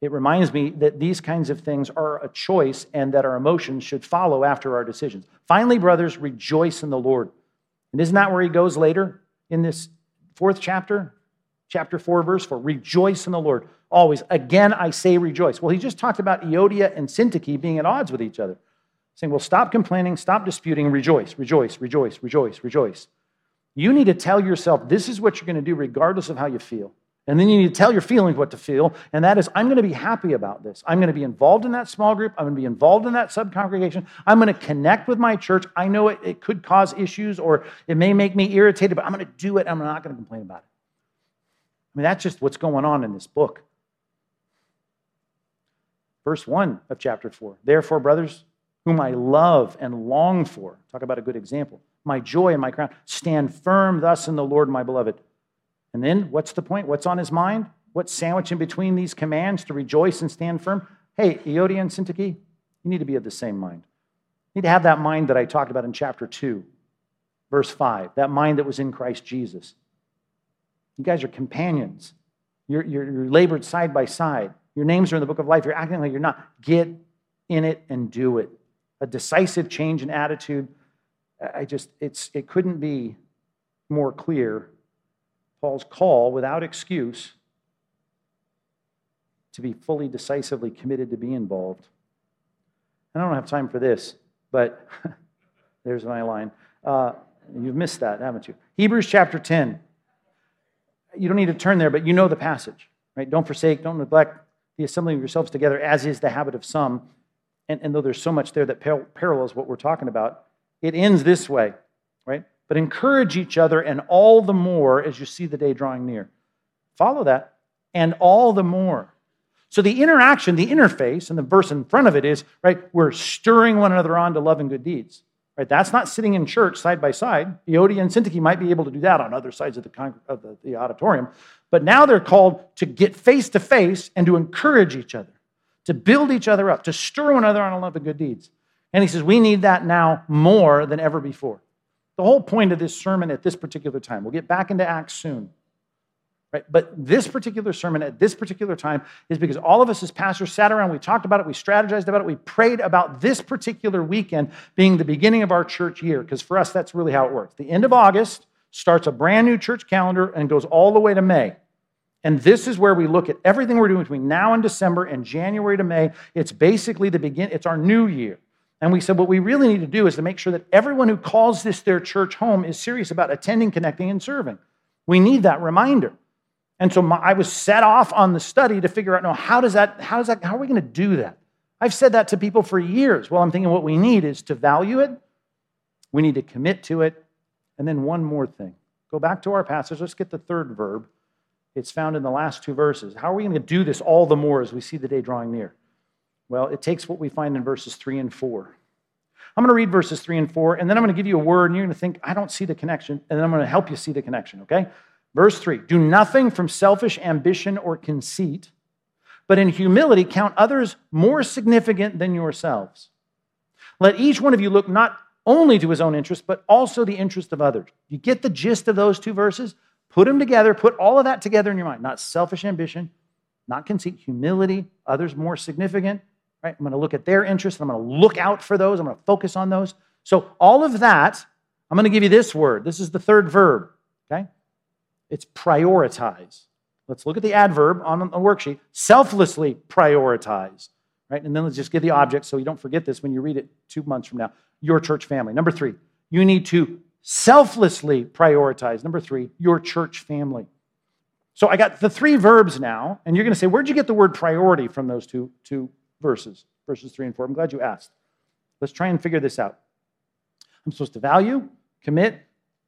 It reminds me that these kinds of things are a choice and that our emotions should follow after our decisions. Finally, brothers, rejoice in the Lord. And isn't that where he goes later in this fourth chapter? Chapter 4, verse 4. Rejoice in the Lord always. Again, I say rejoice. Well, he just talked about Euodia and Syntyche being at odds with each other, saying, well, stop complaining, stop disputing, rejoice, rejoice, rejoice, rejoice, rejoice. You need to tell yourself this is what you're going to do regardless of how you feel. And then you need to tell your feelings what to feel, and that is, I'm going to be happy about this. I'm going to be involved in that small group. I'm going to be involved in that subcongregation. I'm going to connect with my church. I know it, it could cause issues or it may make me irritated, but I'm going to do it. I'm not going to complain about it. Mean, that's just what's going on in this book. Verse 1 of chapter 4. Therefore, brothers, whom I love and long for, talk about a good example, my joy and my crown, stand firm thus in the Lord, my beloved. And then what's the point? What's on his mind? What's sandwiched in between these commands to rejoice and stand firm? Hey, Euodia and Syntyche, you need to be of the same mind. You need to have that mind that I talked about in chapter 2, verse 5, that mind that was in Christ Jesus. You guys are companions. You're, you're, you're labored side by side. Your names are in the book of life. You're acting like you're not. Get in it and do it. A decisive change in attitude. I just, it's, it couldn't be more clear Paul's call without excuse to be fully, decisively committed to be involved. I don't have time for this, but there's my line. Uh, you've missed that, haven't you? Hebrews chapter 10. You don't need to turn there, but you know the passage, right? Don't forsake, don't neglect the assembling of yourselves together, as is the habit of some. And, and though there's so much there that par- parallels what we're talking about, it ends this way, right? but encourage each other, and all the more as you see the day drawing near. Follow that, and all the more. So the interaction, the interface, and the verse in front of it is, right, we're stirring one another on to love and good deeds. Right? That's not sitting in church side by side. Euodia and Syntyche might be able to do that on other sides of the, con- of the, the auditorium. But now they're called to get face to face and to encourage each other, to build each other up, to stir one another on a love of good deeds. And he says, we need that now more than ever before. The whole point of this sermon at this particular time, we'll get back into Acts soon. Right? But this particular sermon at this particular time is because all of us as pastors sat around, we talked about it, we strategized about it, we prayed about this particular weekend being the beginning of our church year, because for us, that's really how it works. The end of August starts a brand new church calendar and goes all the way to May. And this is where we look at everything we're doing between now and December and January to May. It's basically the begin, it's our new year. And we said what we really need to do is to make sure that everyone who calls this their church home is serious about attending, connecting, and serving. We need that reminder. And so my, I was set off on the study to figure out, no, how does that, how does that, how are we going to do that? I've said that to people for years. Well, I'm thinking what we need is to value it, we need to commit to it, and then one more thing. Go back to our passage. Let's get the third verb. It's found in the last two verses. How are we going to do this all the more as we see the day drawing near? Well, it takes what we find in verses 3 and 4. I'm going to read verses 3 and 4, and then I'm going to give you a word, and you're going to think, I don't see the connection, and then I'm going to help you see the connection, okay? Verse 3 Do nothing from selfish ambition or conceit, but in humility count others more significant than yourselves. Let each one of you look not only to his own interest, but also the interest of others. You get the gist of those two verses? Put them together, put all of that together in your mind. Not selfish ambition, not conceit, humility, others more significant. Right? I'm going to look at their interests. I'm going to look out for those. I'm going to focus on those. So, all of that, I'm going to give you this word. This is the third verb. Okay? It's prioritize. Let's look at the adverb on the worksheet. Selflessly prioritize. Right? And then let's just get the object so you don't forget this when you read it two months from now. Your church family. Number three, you need to selflessly prioritize. Number three, your church family. So I got the three verbs now, and you're going to say, where'd you get the word priority from those two, two verses, verses three and four? I'm glad you asked. Let's try and figure this out. I'm supposed to value, commit,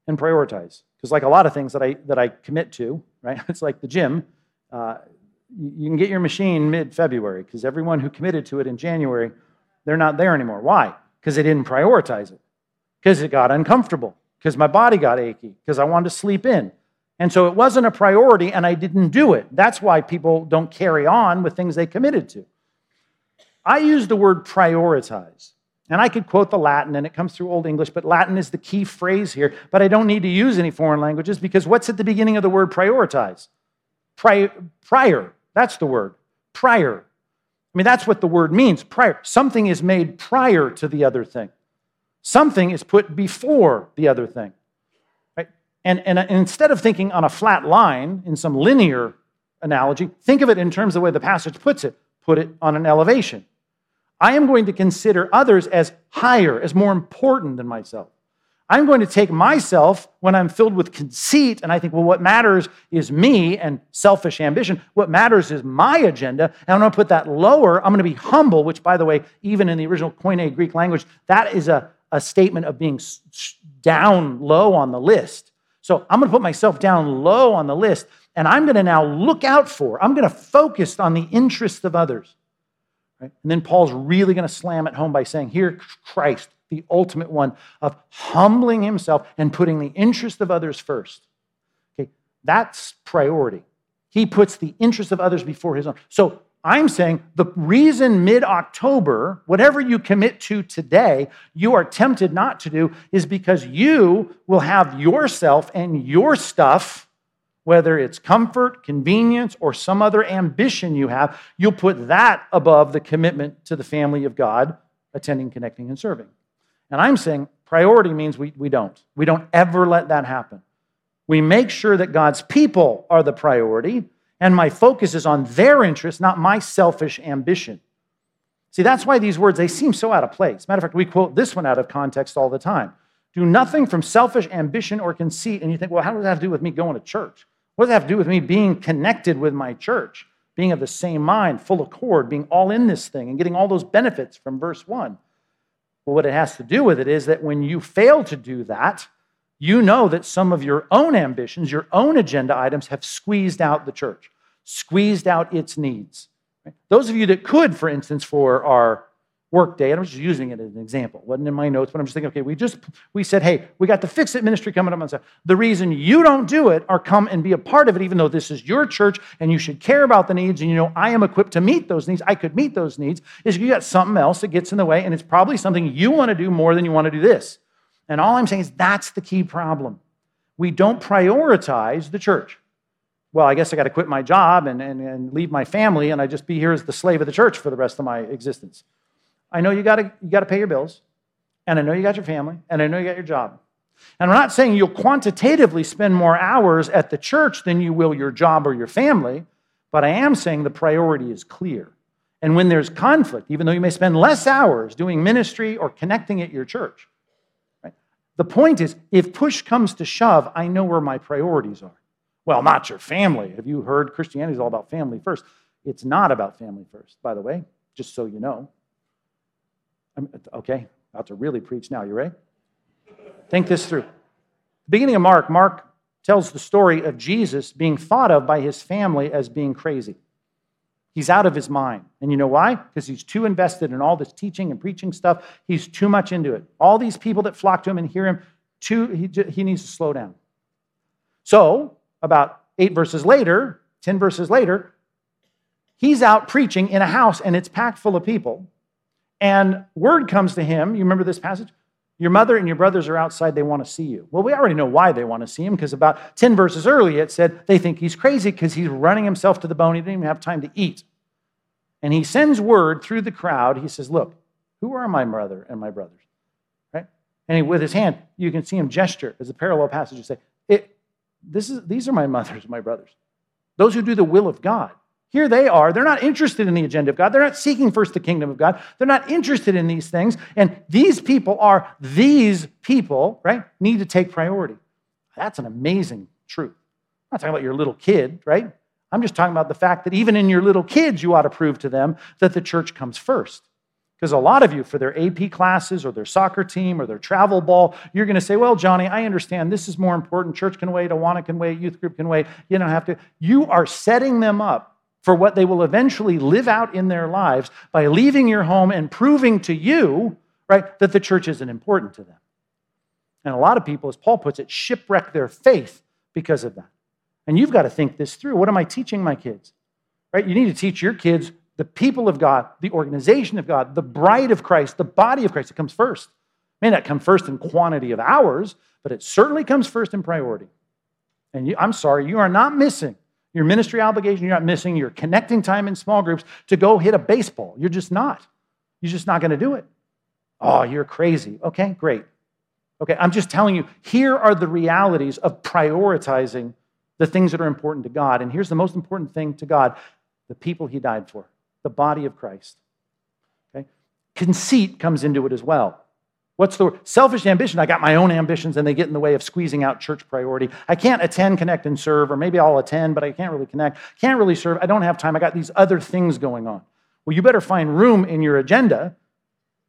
and prioritize. Because like a lot of things that I that I commit to, right? It's like the gym. Uh, you can get your machine mid-February because everyone who committed to it in January, they're not there anymore. Why? Because they didn't prioritize it. Because it got uncomfortable. Because my body got achy. Because I wanted to sleep in. And so it wasn't a priority, and I didn't do it. That's why people don't carry on with things they committed to. I use the word prioritize. And I could quote the Latin, and it comes through Old English, but Latin is the key phrase here. But I don't need to use any foreign languages because what's at the beginning of the word prioritize? Pri- prior. That's the word. Prior. I mean, that's what the word means. Prior. Something is made prior to the other thing. Something is put before the other thing. Right? And, and, and instead of thinking on a flat line in some linear analogy, think of it in terms of the way the passage puts it. Put it on an elevation. I am going to consider others as higher, as more important than myself. I'm going to take myself when I'm filled with conceit and I think, well, what matters is me and selfish ambition. What matters is my agenda. And I'm going to put that lower. I'm going to be humble, which, by the way, even in the original Koine Greek language, that is a, a statement of being down low on the list. So I'm going to put myself down low on the list and I'm going to now look out for, I'm going to focus on the interests of others. Right? And then Paul's really going to slam it home by saying, Here, Christ, the ultimate one of humbling himself and putting the interest of others first. Okay, that's priority. He puts the interest of others before his own. So I'm saying the reason mid October, whatever you commit to today, you are tempted not to do is because you will have yourself and your stuff whether it's comfort, convenience, or some other ambition you have, you'll put that above the commitment to the family of God, attending, connecting, and serving. And I'm saying priority means we, we don't. We don't ever let that happen. We make sure that God's people are the priority, and my focus is on their interests, not my selfish ambition. See, that's why these words, they seem so out of place. Matter of fact, we quote this one out of context all the time. Do nothing from selfish ambition or conceit. And you think, well, how does that have to do with me going to church? What does that have to do with me being connected with my church, being of the same mind, full accord, being all in this thing, and getting all those benefits from verse 1? Well, what it has to do with it is that when you fail to do that, you know that some of your own ambitions, your own agenda items have squeezed out the church, squeezed out its needs. Those of you that could, for instance, for our work day, and I'm just using it as an example. wasn't in my notes, but I'm just thinking, okay, we just we said, hey, we got the Fix It ministry coming up on Saturday. The reason you don't do it or come and be a part of it, even though this is your church and you should care about the needs, and you know I am equipped to meet those needs, I could meet those needs, is you got something else that gets in the way, and it's probably something you want to do more than you want to do this. And all I'm saying is that's the key problem. We don't prioritize the church. Well, I guess I got to quit my job and, and, and leave my family, and I just be here as the slave of the church for the rest of my existence. I know you got to you got to pay your bills, and I know you got your family, and I know you got your job. And I'm not saying you'll quantitatively spend more hours at the church than you will your job or your family, but I am saying the priority is clear. And when there's conflict, even though you may spend less hours doing ministry or connecting at your church, right? the point is if push comes to shove, I know where my priorities are. Well, not your family. Have you heard Christianity is all about family first? It's not about family first, by the way, just so you know. Okay, about to really preach now. You ready? Think this through. The beginning of Mark, Mark tells the story of Jesus being thought of by his family as being crazy. He's out of his mind. And you know why? Because he's too invested in all this teaching and preaching stuff. He's too much into it. All these people that flock to him and hear him, too, he, he needs to slow down. So, about eight verses later, 10 verses later, he's out preaching in a house and it's packed full of people. And word comes to him. You remember this passage? Your mother and your brothers are outside. They want to see you. Well, we already know why they want to see him because about 10 verses earlier it said they think he's crazy because he's running himself to the bone. He didn't even have time to eat. And he sends word through the crowd. He says, Look, who are my mother and my brothers? Right? And he, with his hand, you can see him gesture as a parallel passage to say, it, this is, These are my mothers, my brothers. Those who do the will of God. Here they are. They're not interested in the agenda of God. They're not seeking first the kingdom of God. They're not interested in these things. And these people are, these people, right, need to take priority. That's an amazing truth. I'm not talking about your little kid, right? I'm just talking about the fact that even in your little kids, you ought to prove to them that the church comes first. Because a lot of you, for their AP classes or their soccer team or their travel ball, you're going to say, Well, Johnny, I understand this is more important. Church can wait, Awana can wait, youth group can wait. You don't have to. You are setting them up for what they will eventually live out in their lives by leaving your home and proving to you, right, that the church isn't important to them. And a lot of people, as Paul puts it, shipwreck their faith because of that. And you've got to think this through. What am I teaching my kids? Right? You need to teach your kids the people of God, the organization of God, the bride of Christ, the body of Christ. It comes first. It may not come first in quantity of hours, but it certainly comes first in priority. And you, I'm sorry, you are not missing your ministry obligation, you're not missing your connecting time in small groups to go hit a baseball. You're just not. You're just not going to do it. Oh, you're crazy. Okay, great. Okay, I'm just telling you, here are the realities of prioritizing the things that are important to God. And here's the most important thing to God the people he died for, the body of Christ. Okay? Conceit comes into it as well. What's the word? selfish ambition? I got my own ambitions and they get in the way of squeezing out church priority. I can't attend, connect, and serve, or maybe I'll attend, but I can't really connect. Can't really serve. I don't have time. I got these other things going on. Well, you better find room in your agenda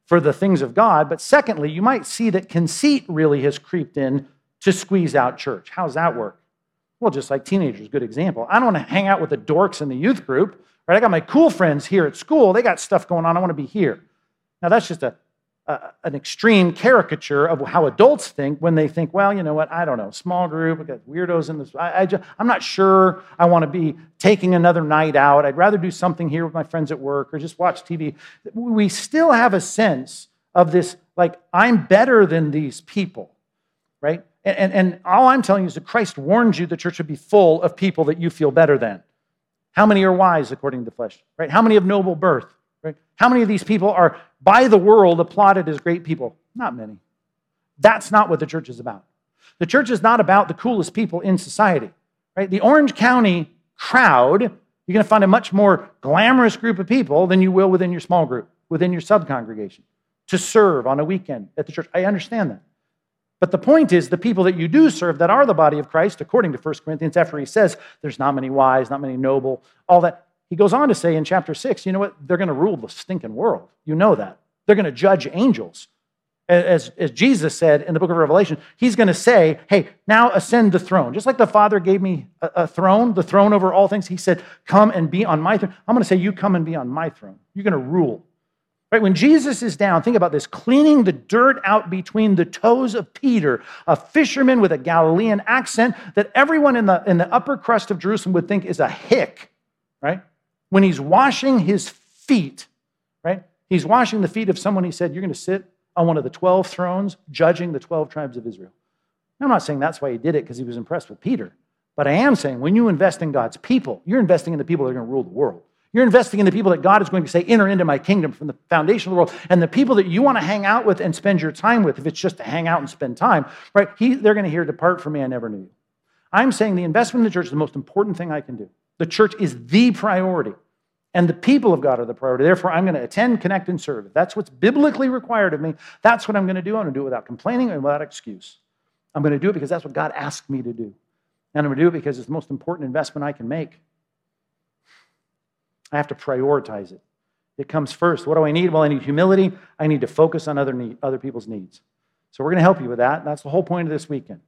for the things of God. But secondly, you might see that conceit really has creeped in to squeeze out church. How's that work? Well, just like teenagers, good example. I don't want to hang out with the dorks in the youth group. Right? I got my cool friends here at school. They got stuff going on. I want to be here. Now, that's just a an extreme caricature of how adults think when they think, well, you know what, I don't know, small group, we got weirdos in this. I, I just, I'm not sure I want to be taking another night out. I'd rather do something here with my friends at work or just watch TV. We still have a sense of this, like, I'm better than these people, right? And, and, and all I'm telling you is that Christ warned you the church would be full of people that you feel better than. How many are wise according to the flesh, right? How many of noble birth? Right? How many of these people are by the world applauded as great people? Not many. That's not what the church is about. The church is not about the coolest people in society. Right? The Orange County crowd, you're going to find a much more glamorous group of people than you will within your small group, within your subcongregation, to serve on a weekend at the church. I understand that. But the point is, the people that you do serve that are the body of Christ, according to 1 Corinthians, after he says there's not many wise, not many noble, all that, he goes on to say in chapter 6, you know what? They're going to rule the stinking world. You know that. They're going to judge angels. As, as Jesus said in the book of Revelation, he's going to say, hey, now ascend the throne. Just like the Father gave me a, a throne, the throne over all things, he said, come and be on my throne. I'm going to say, you come and be on my throne. You're going to rule. Right? When Jesus is down, think about this cleaning the dirt out between the toes of Peter, a fisherman with a Galilean accent that everyone in the, in the upper crust of Jerusalem would think is a hick, right? When he's washing his feet, right? He's washing the feet of someone he said, You're going to sit on one of the 12 thrones judging the 12 tribes of Israel. I'm not saying that's why he did it because he was impressed with Peter, but I am saying when you invest in God's people, you're investing in the people that are going to rule the world. You're investing in the people that God is going to say, enter into my kingdom from the foundation of the world. And the people that you want to hang out with and spend your time with, if it's just to hang out and spend time, right? He, they're going to hear, Depart from me, I never knew you. I'm saying the investment in the church is the most important thing I can do. The church is the priority, and the people of God are the priority. Therefore, I'm going to attend, connect, and serve. If that's what's biblically required of me, that's what I'm going to do. I'm going to do it without complaining and without excuse. I'm going to do it because that's what God asked me to do. And I'm going to do it because it's the most important investment I can make. I have to prioritize it. It comes first. What do I need? Well, I need humility. I need to focus on other, need, other people's needs. So we're going to help you with that. That's the whole point of this weekend.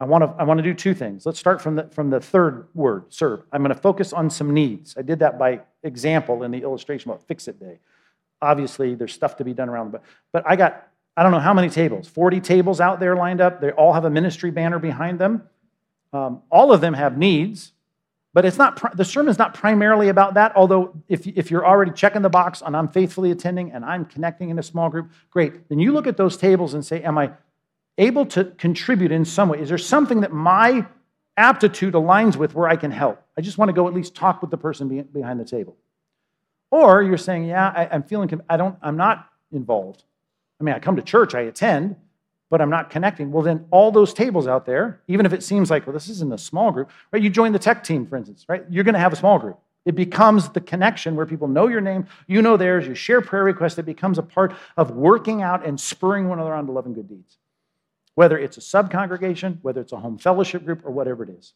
I want to, I want to do two things. Let's start from the, from the third word, serve. I'm going to focus on some needs. I did that by example in the illustration about Fix It Day. Obviously, there's stuff to be done around, but, but I got, I don't know how many tables, 40 tables out there lined up. They all have a ministry banner behind them. Um, all of them have needs. But it's not the sermon's not primarily about that. Although if, if you're already checking the box on I'm faithfully attending and I'm connecting in a small group, great. Then you look at those tables and say, Am I able to contribute in some way? Is there something that my aptitude aligns with where I can help? I just want to go at least talk with the person behind the table. Or you're saying, Yeah, I, I'm feeling I don't, I'm not involved. I mean, I come to church, I attend, but I'm not connecting. Well, then all those tables out there, even if it seems like, well, this isn't a small group, right? You join the tech team, for instance, right? You're going to have a small group. It becomes the connection where people know your name, you know theirs, you share prayer requests. It becomes a part of working out and spurring one another on to love and good deeds. Whether it's a sub congregation, whether it's a home fellowship group, or whatever it is.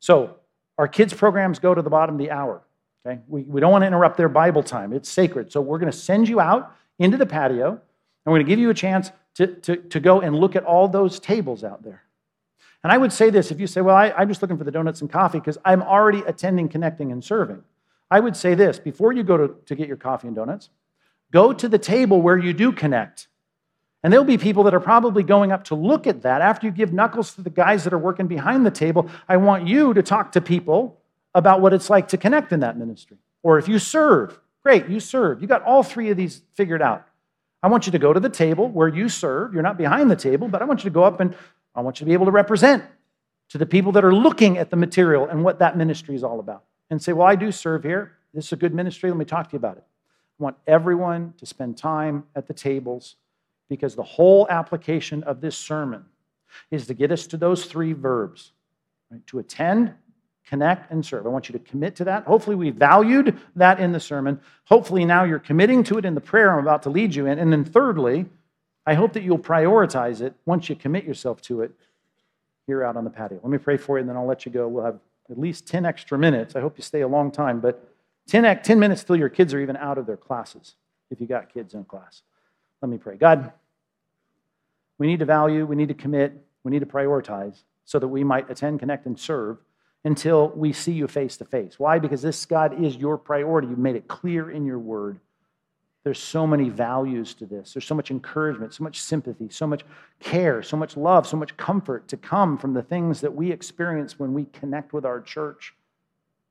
So, our kids' programs go to the bottom of the hour. Okay? We, we don't want to interrupt their Bible time, it's sacred. So, we're going to send you out into the patio, and we're going to give you a chance to, to, to go and look at all those tables out there. And I would say this if you say, well, I, I'm just looking for the donuts and coffee because I'm already attending, connecting, and serving. I would say this before you go to, to get your coffee and donuts, go to the table where you do connect. And there'll be people that are probably going up to look at that. After you give knuckles to the guys that are working behind the table, I want you to talk to people about what it's like to connect in that ministry. Or if you serve, great, you serve. You got all three of these figured out. I want you to go to the table where you serve. You're not behind the table, but I want you to go up and I want you to be able to represent to the people that are looking at the material and what that ministry is all about. And say, Well, I do serve here. This is a good ministry. Let me talk to you about it. I want everyone to spend time at the tables because the whole application of this sermon is to get us to those three verbs right? to attend, connect, and serve. I want you to commit to that. Hopefully, we valued that in the sermon. Hopefully, now you're committing to it in the prayer I'm about to lead you in. And then, thirdly, I hope that you'll prioritize it once you commit yourself to it here out on the patio. Let me pray for you, and then I'll let you go. We'll have at least 10 extra minutes. I hope you stay a long time, but 10, 10 minutes till your kids are even out of their classes, if you got kids in class. Let me pray. God, we need to value, we need to commit, we need to prioritize so that we might attend, connect, and serve until we see you face to face. Why? Because this, God, is your priority. You've made it clear in your word. There's so many values to this. There's so much encouragement, so much sympathy, so much care, so much love, so much comfort to come from the things that we experience when we connect with our church.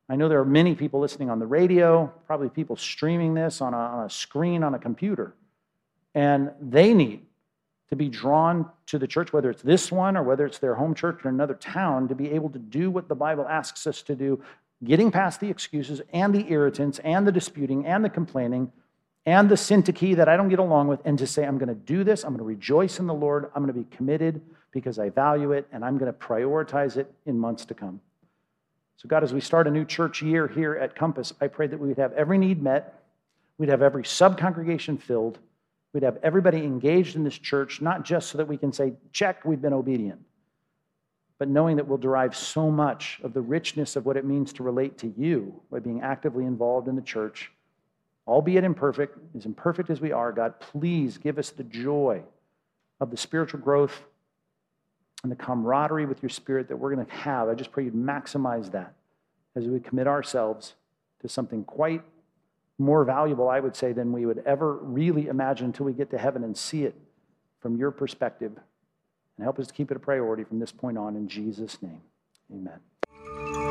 I know there are many people listening on the radio, probably people streaming this on a, on a screen on a computer, and they need to be drawn to the church, whether it's this one or whether it's their home church in another town, to be able to do what the Bible asks us to do, getting past the excuses and the irritants and the disputing and the complaining and the syntyche that I don't get along with, and to say, I'm going to do this, I'm going to rejoice in the Lord, I'm going to be committed because I value it, and I'm going to prioritize it in months to come. So, God, as we start a new church year here at Compass, I pray that we would have every need met, we'd have every sub congregation filled We'd have everybody engaged in this church, not just so that we can say, check, we've been obedient, but knowing that we'll derive so much of the richness of what it means to relate to you by being actively involved in the church. Albeit imperfect, as imperfect as we are, God, please give us the joy of the spiritual growth and the camaraderie with your spirit that we're going to have. I just pray you'd maximize that as we commit ourselves to something quite more valuable, I would say, than we would ever really imagine until we get to heaven and see it from your perspective. And help us to keep it a priority from this point on in Jesus' name. Amen.